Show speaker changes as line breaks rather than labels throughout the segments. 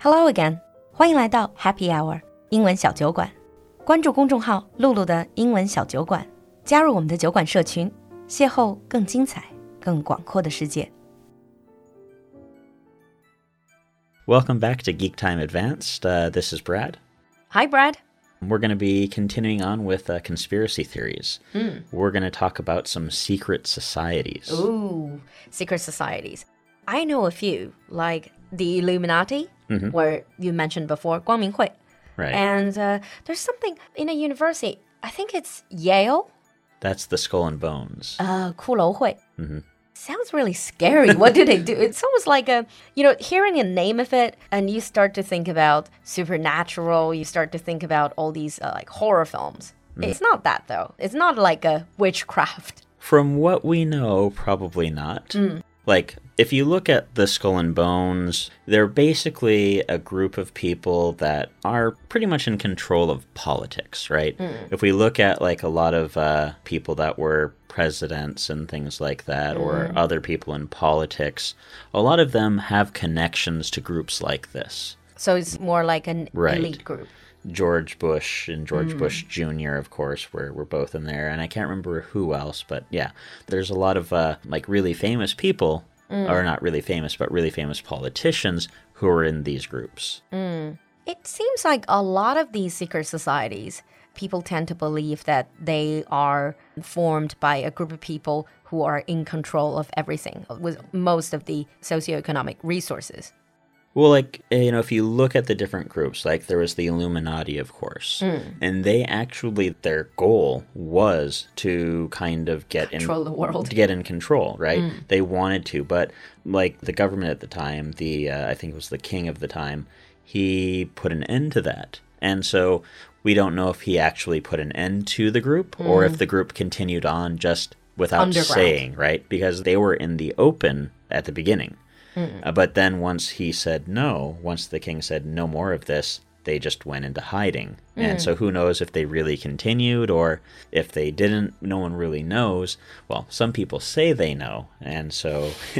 Hello again，欢迎来到 Happy Hour 英文小酒馆。关注公众号“露露的英文小酒馆”，加入我们的酒馆社群，邂逅更精彩、更广阔的世界。
Welcome back to Geek Time Advanced. Uh, this is Brad.
Hi, Brad.
We're going to be continuing on with uh, conspiracy theories. We're going to talk about some secret societies.
Ooh, secret societies. I know a few, like the Illuminati, where you mentioned before, 光明会.
Right.
And uh, there's something in a university. I think it's Yale.
That's the skull and bones.
Uh, 骷髅会. Sounds really scary. What do they do? It's almost like a, you know, hearing a name of it, and you start to think about supernatural. You start to think about all these uh, like horror films. It's not that though. It's not like a witchcraft.
From what we know, probably not. Like, if you look at the skull and bones, they're basically a group of people that are pretty much in control of politics, right? If we look at like a lot of uh, people that were presidents and things like that, or other people in politics, a lot of them have connections to groups like this.
So it's more like an
Right.
elite group.
George Bush and George hmm. Bush Jr., of course, were, were both in there. And I can't remember who else, but yeah, there's a lot of uh, like really famous people, hmm. or not really famous, but really famous politicians who are in these groups. Hmm.
It seems like a lot of these secret societies, people tend to believe that they are formed by a group of people who are in control of everything, with most of the socioeconomic resources.
Well, like, uh, you know, if you look at the different groups, like there was the Illuminati, of course, and they actually, their goal was to kind of get
Control
in,
the world.
to get in control, right? They wanted to, but like the government at the time, the, uh, I think it was the king of the time, he put an end to that. And so we don't know if he actually put an end to the group or if the group continued on just without saying, right? Because they were in the open at the beginning. Uh, but then once he said no, once the king said no more of this, they just went into hiding. Mm. And so mm. who knows if they really continued or if they didn't, no one really knows. Well, some people say they know. And so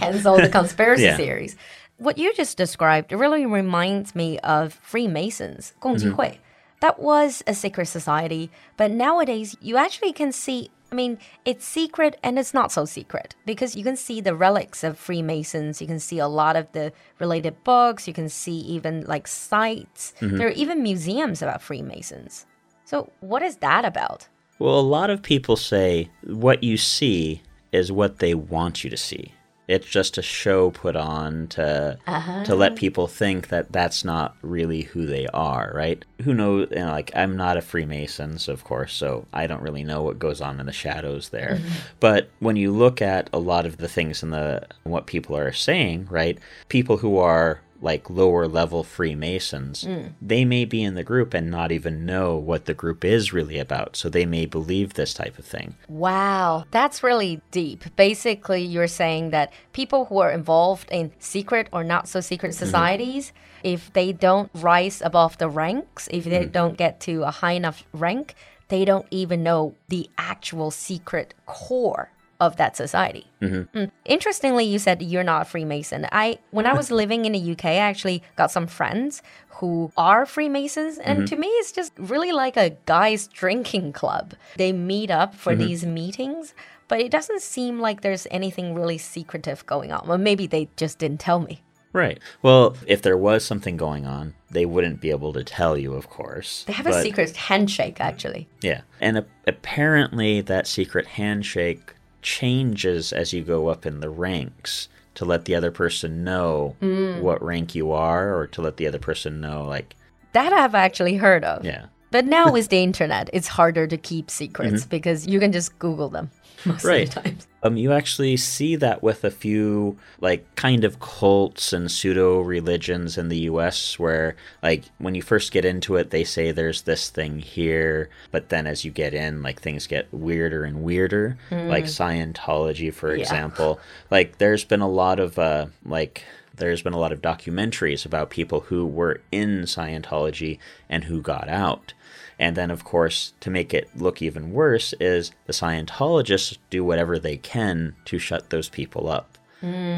hence all the conspiracy
yeah.
theories. What you just described really reminds me of Freemasons, Gongjihui, mm-hmm. Mm -hmm. That was a secret society, but nowadays you actually can see I mean, it's secret and it's not so secret because you can see the relics of Freemasons. You can see a lot of the related books. You can see even like sites. Mm-hmm. There are even museums about Freemasons. So, what is that about?
Well, a lot of people say what you see is what they want you to see. It's just a show put on to uh-huh. to let people think that that's not really who they are, right? Who knows? You know, like I'm not a Freemason, so of course, so I don't really know what goes on in the shadows there. Mm-hmm. But when you look at a lot of the things in the what people are saying, right? People who are like lower level Freemasons, mm. they may be in the group and not even know what the group is really about. So they may believe this type of thing.
Wow, that's really deep. Basically, you're saying that people who are involved in secret or not so secret mm-hmm. societies, if they don't rise above the ranks, if they mm. don't get to a high enough rank, they don't even know the actual secret core of that society. Mm-hmm. Mm. Interestingly, you said you're not a Freemason. I when I was living in the UK, I actually got some friends who are Freemasons, and mm-hmm. to me, it's just really like a guys' drinking club. They meet up for mm-hmm. these meetings, but it doesn't seem like there's anything really secretive going on. Well, maybe they just didn't tell me.
Right. Well, if there was something going on, they wouldn't be able to tell you, of course.
They have a secret handshake, actually.
Yeah. And a- apparently, that secret handshake changes as you go up in the ranks to let the other person know mm. what rank you are or to let the other person know, like,
That I've actually heard of.
yeah.
But now with the internet, it's harder to keep secrets mm-hmm. because you can just Google them most
Right.
of the times.
Um, you actually see that with a few like kind of cults and pseudo religions in the U.S. where like when you first get into it, they say there's this thing here, but then as you get in, like things get weirder and weirder. Like Scientology, for
Yeah.
example. Like there's been a lot of uh like there's been a lot of documentaries about people who were in Scientology and who got out. And then, of course, to make it look even worse, is the Scientologists do whatever they can to shut those people up.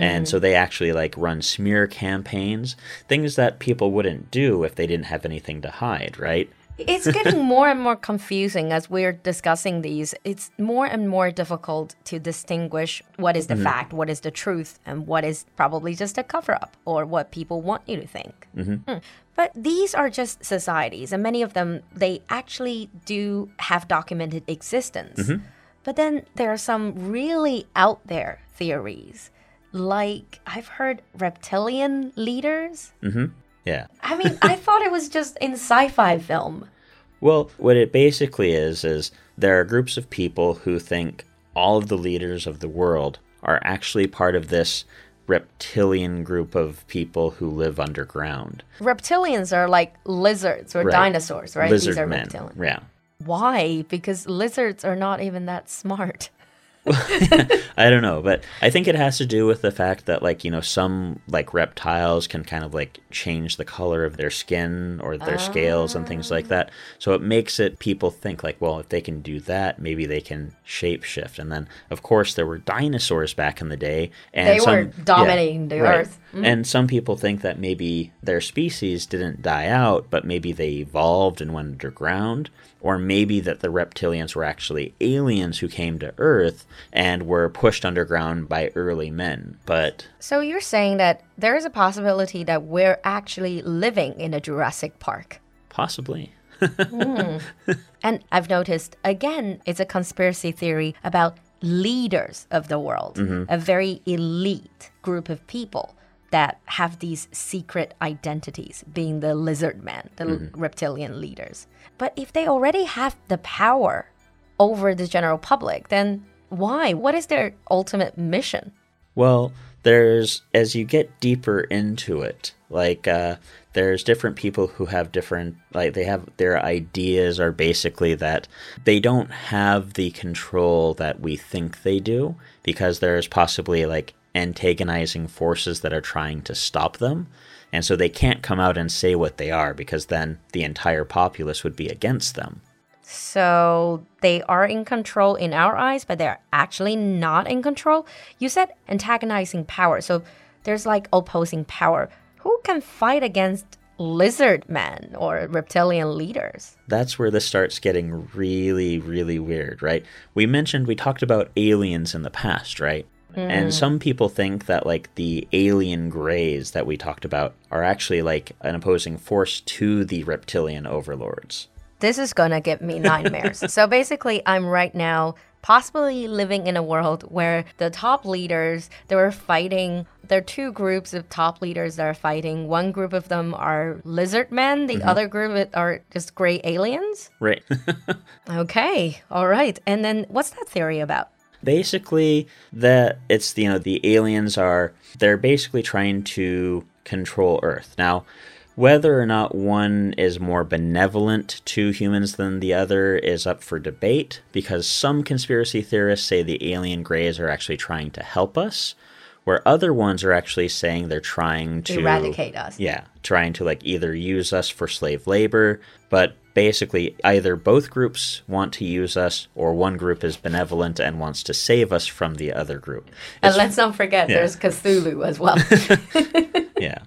And so they actually like run smear campaigns, things that people wouldn't do if they didn't have anything to hide, right?
It's getting more and more confusing as we're discussing these. It's more and more difficult to distinguish what is the mm-hmm. fact, what is the truth, and what is probably just a cover up or what people want you to think. Mm-hmm. Hmm. But these are just societies, and many of them, they actually do have documented existence. Mm-hmm. But then there are some really out there theories. Like, I've heard reptilian leaders.
Yeah.
I mean, I thought it was just in sci fi film.
Well, what it basically is, is there are groups of people who think all of the leaders of the world are actually part of this reptilian group of people who live underground.
Reptilians are like lizards or
Right.
dinosaurs, right?
Lizard
These are
men.
reptilian.
Yeah.
Why? Because lizards are not even that smart.
I don't know, but I think it has to do with the fact that like, you know, some like reptiles can kind of like change the color of their skin or their scales and things like that. So it makes it people think like, well, if they can do that, maybe they can shapeshift. And then of course there were dinosaurs back in the day and
They
some-
were dominating the
right.
earth. Mm-hmm.
And some people think that maybe their species didn't die out, but maybe they evolved and went underground. Or maybe that the reptilians were actually aliens who came to Earth and were pushed underground by early men. But
So you're saying that there is a possibility that we're actually living in a Jurassic Park.
possibly. Hmm.
And I've noticed, again, it's a conspiracy theory about leaders of the world, mm-hmm. a very elite group of people that have these secret identities, being the lizard men, the reptilian leaders. But if they already have the power over the general public, then why? What is their ultimate mission?
Well, there's as you get deeper into it, like uh, there's different people who have different like they have their ideas are basically that they don't have the control that we think they do because there's possibly like antagonizing forces that are trying to stop them. And so they can't come out and say what they are because then the entire populace would be against them.
So they are in control in our eyes, but they're actually not in control. You said antagonizing power. So there's like opposing power. Who can fight against lizard men or reptilian leaders?
that's where this starts getting really, really weird, right? We mentioned, we talked about aliens in the past, right? And mm. some people think that, like, the alien greys that we talked about are actually like an opposing force to the reptilian overlords.
This is gonna give me nightmares. so basically, I'm right now possibly living in a world where the top leaders they were fighting there are two groups of top leaders that are fighting one group of them are lizard men the mm-hmm. other group are just gray aliens
Right.
Okay, all right. And then what's that theory about?
Basically that it's you know the aliens are they're basically trying to control earth now whether or not one is more benevolent to humans than the other is up for debate because some conspiracy theorists say the alien greys are actually trying to help us where other ones are actually saying they're trying to
Eradicate us.
yeah trying to like either use us for slave labor but basically either both groups want to use us or one group is benevolent and wants to save us from the other group.
And let's not forget there's Cthulhu as well.
yeah.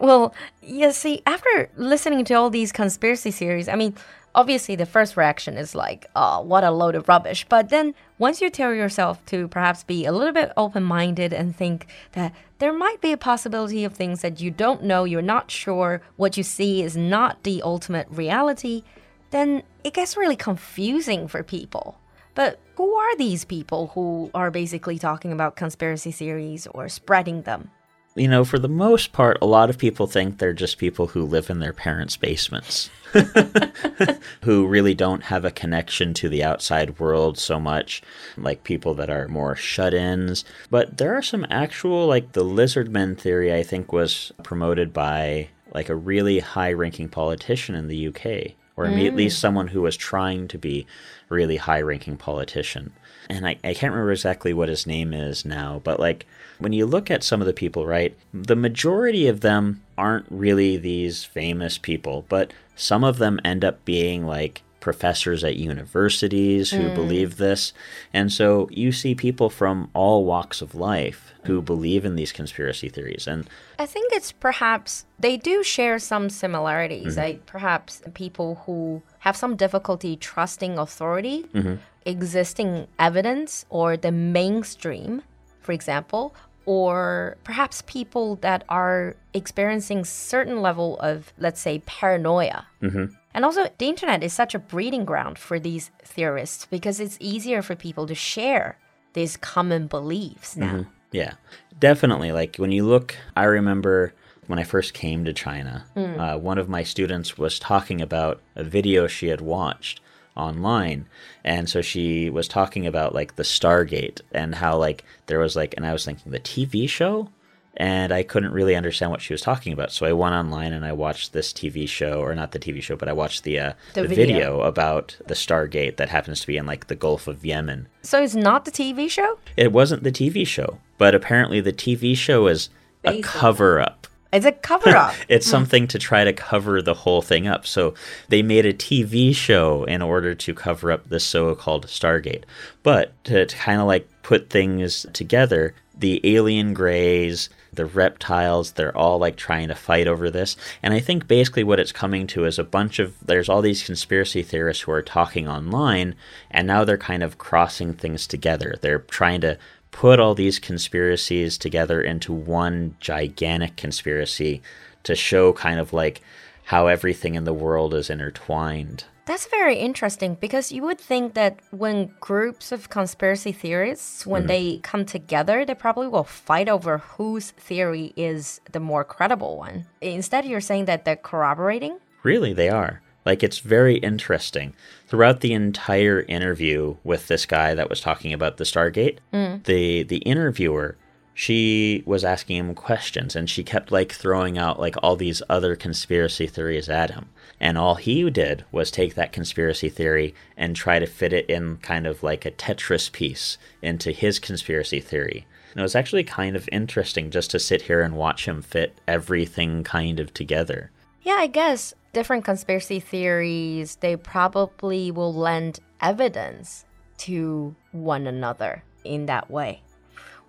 Well, you see, after listening to all these conspiracy theories, I mean, obviously the first reaction is like, oh, what a load of rubbish. But then once you tell yourself to perhaps be a little bit open minded and think that there might be a possibility of things that you don't know, you're not sure, what you see is not the ultimate reality, then it gets really confusing for people. But who are these people who are basically talking about conspiracy theories or spreading them?
You know for the most part a lot of people think they're just people who live in their parents basements who really don't have a connection to the outside world so much like people that are more shut-ins. But there are some actual like the lizard men theory i think was promoted by like a really high ranking politician in the uk or at least mm. someone who was trying to be a really high ranking politician and I, I can't remember exactly what his name is now, but like when you look at some of the people, right, the majority of them aren't really these famous people, but some of them end up being like professors at universities who mm. believe this. And so you see people from all walks of life who believe in these conspiracy theories. And
I think it's perhaps they do share some similarities. Mm-hmm. Like perhaps people who have some difficulty trusting authority, mm-hmm. existing evidence, or the mainstream, for example, or perhaps people that are experiencing certain level of, let's say, paranoia. Mm-hmm. And also, the internet is such a breeding ground for these theorists because it's easier for people to share these common beliefs now. Mm-hmm.
Yeah, definitely. Like when you look, I remember when I first came to China, mm. uh, one of my students was talking about a video she had watched online. And so she was talking about like the Stargate and how like there was like, and I was thinking the TV show? And I couldn't really understand what she was talking about. So I went online and I watched this TV show, or not the TV show, but I watched the, uh,
The
the,
video.
video about the Stargate that happens to be in like the Gulf of Yemen.
So it's not the TV show?
It wasn't the TV show, but apparently the TV show is a cover up.
It's a cover up.
It's hmm. something to try to cover the whole thing up. So they made a TV show in order to cover up this so called Stargate. But to, kind of like put things together, the alien greys, the reptiles, they're all like trying to fight over this. And I think basically what it's coming to is a bunch of there's all these conspiracy theorists who are talking online, and now they're kind of crossing things together. They're trying to put all these conspiracies together into one gigantic conspiracy to show kind of like how everything in the world is intertwined.
That's very interesting because you would think that when groups of conspiracy theorists, when mm-hmm. they come together, they probably will fight over whose theory is the more credible one. Instead, you're saying that they're corroborating?
Really, they are. Like, it's very interesting. Throughout the entire interview with this guy that was talking about the Stargate, mm. the, the interviewer, she was asking him questions and she kept like throwing out like all these other conspiracy theories at him. And all he did was take that conspiracy theory and try to fit it in kind of like a Tetris piece into his conspiracy theory. And it was actually kind of interesting just to sit here and watch him fit everything kind of together.
Yeah, I guess different conspiracy theories, they probably will lend evidence to one another in that way.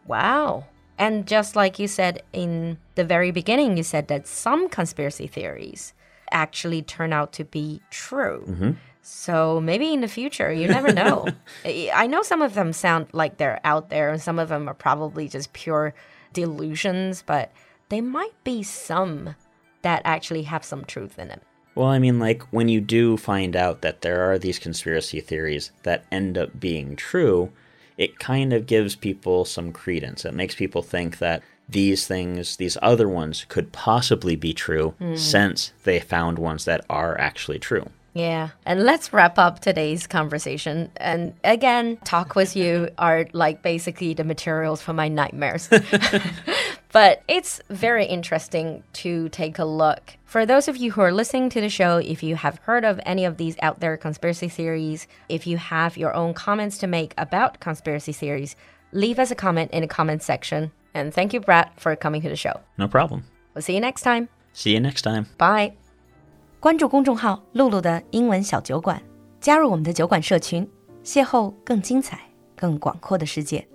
Wow. And just like you said in the very beginning, you said that some conspiracy theories actually turn out to be true. Mm-hmm. So maybe in the future, you never know. I know some of them sound like they're out there, and some of them are probably just pure delusions, but they might be some that actually have some truth in them.
Well, I mean, like, when you do find out that there are these conspiracy theories that end up being true, it kind of gives people some credence. It makes people think that these things, these other ones, could possibly be true hmm. since they found ones that are actually true.
Yeah. And let's wrap up today's conversation. And again, talk with you are like basically the materials for my nightmares. but it's very interesting to take a look. For those of you who are listening to the show, if you have heard of any of these out there conspiracy theories, if you have your own comments to make about conspiracy theories, leave us a comment in the comment section. And thank you, Brad, for coming to the show.
No problem.
We'll see you next time.
See you next time.
Bye.
关注公众号“露露的英文小酒馆”，加入我们的酒馆社群，邂逅更精彩、更广阔的世界。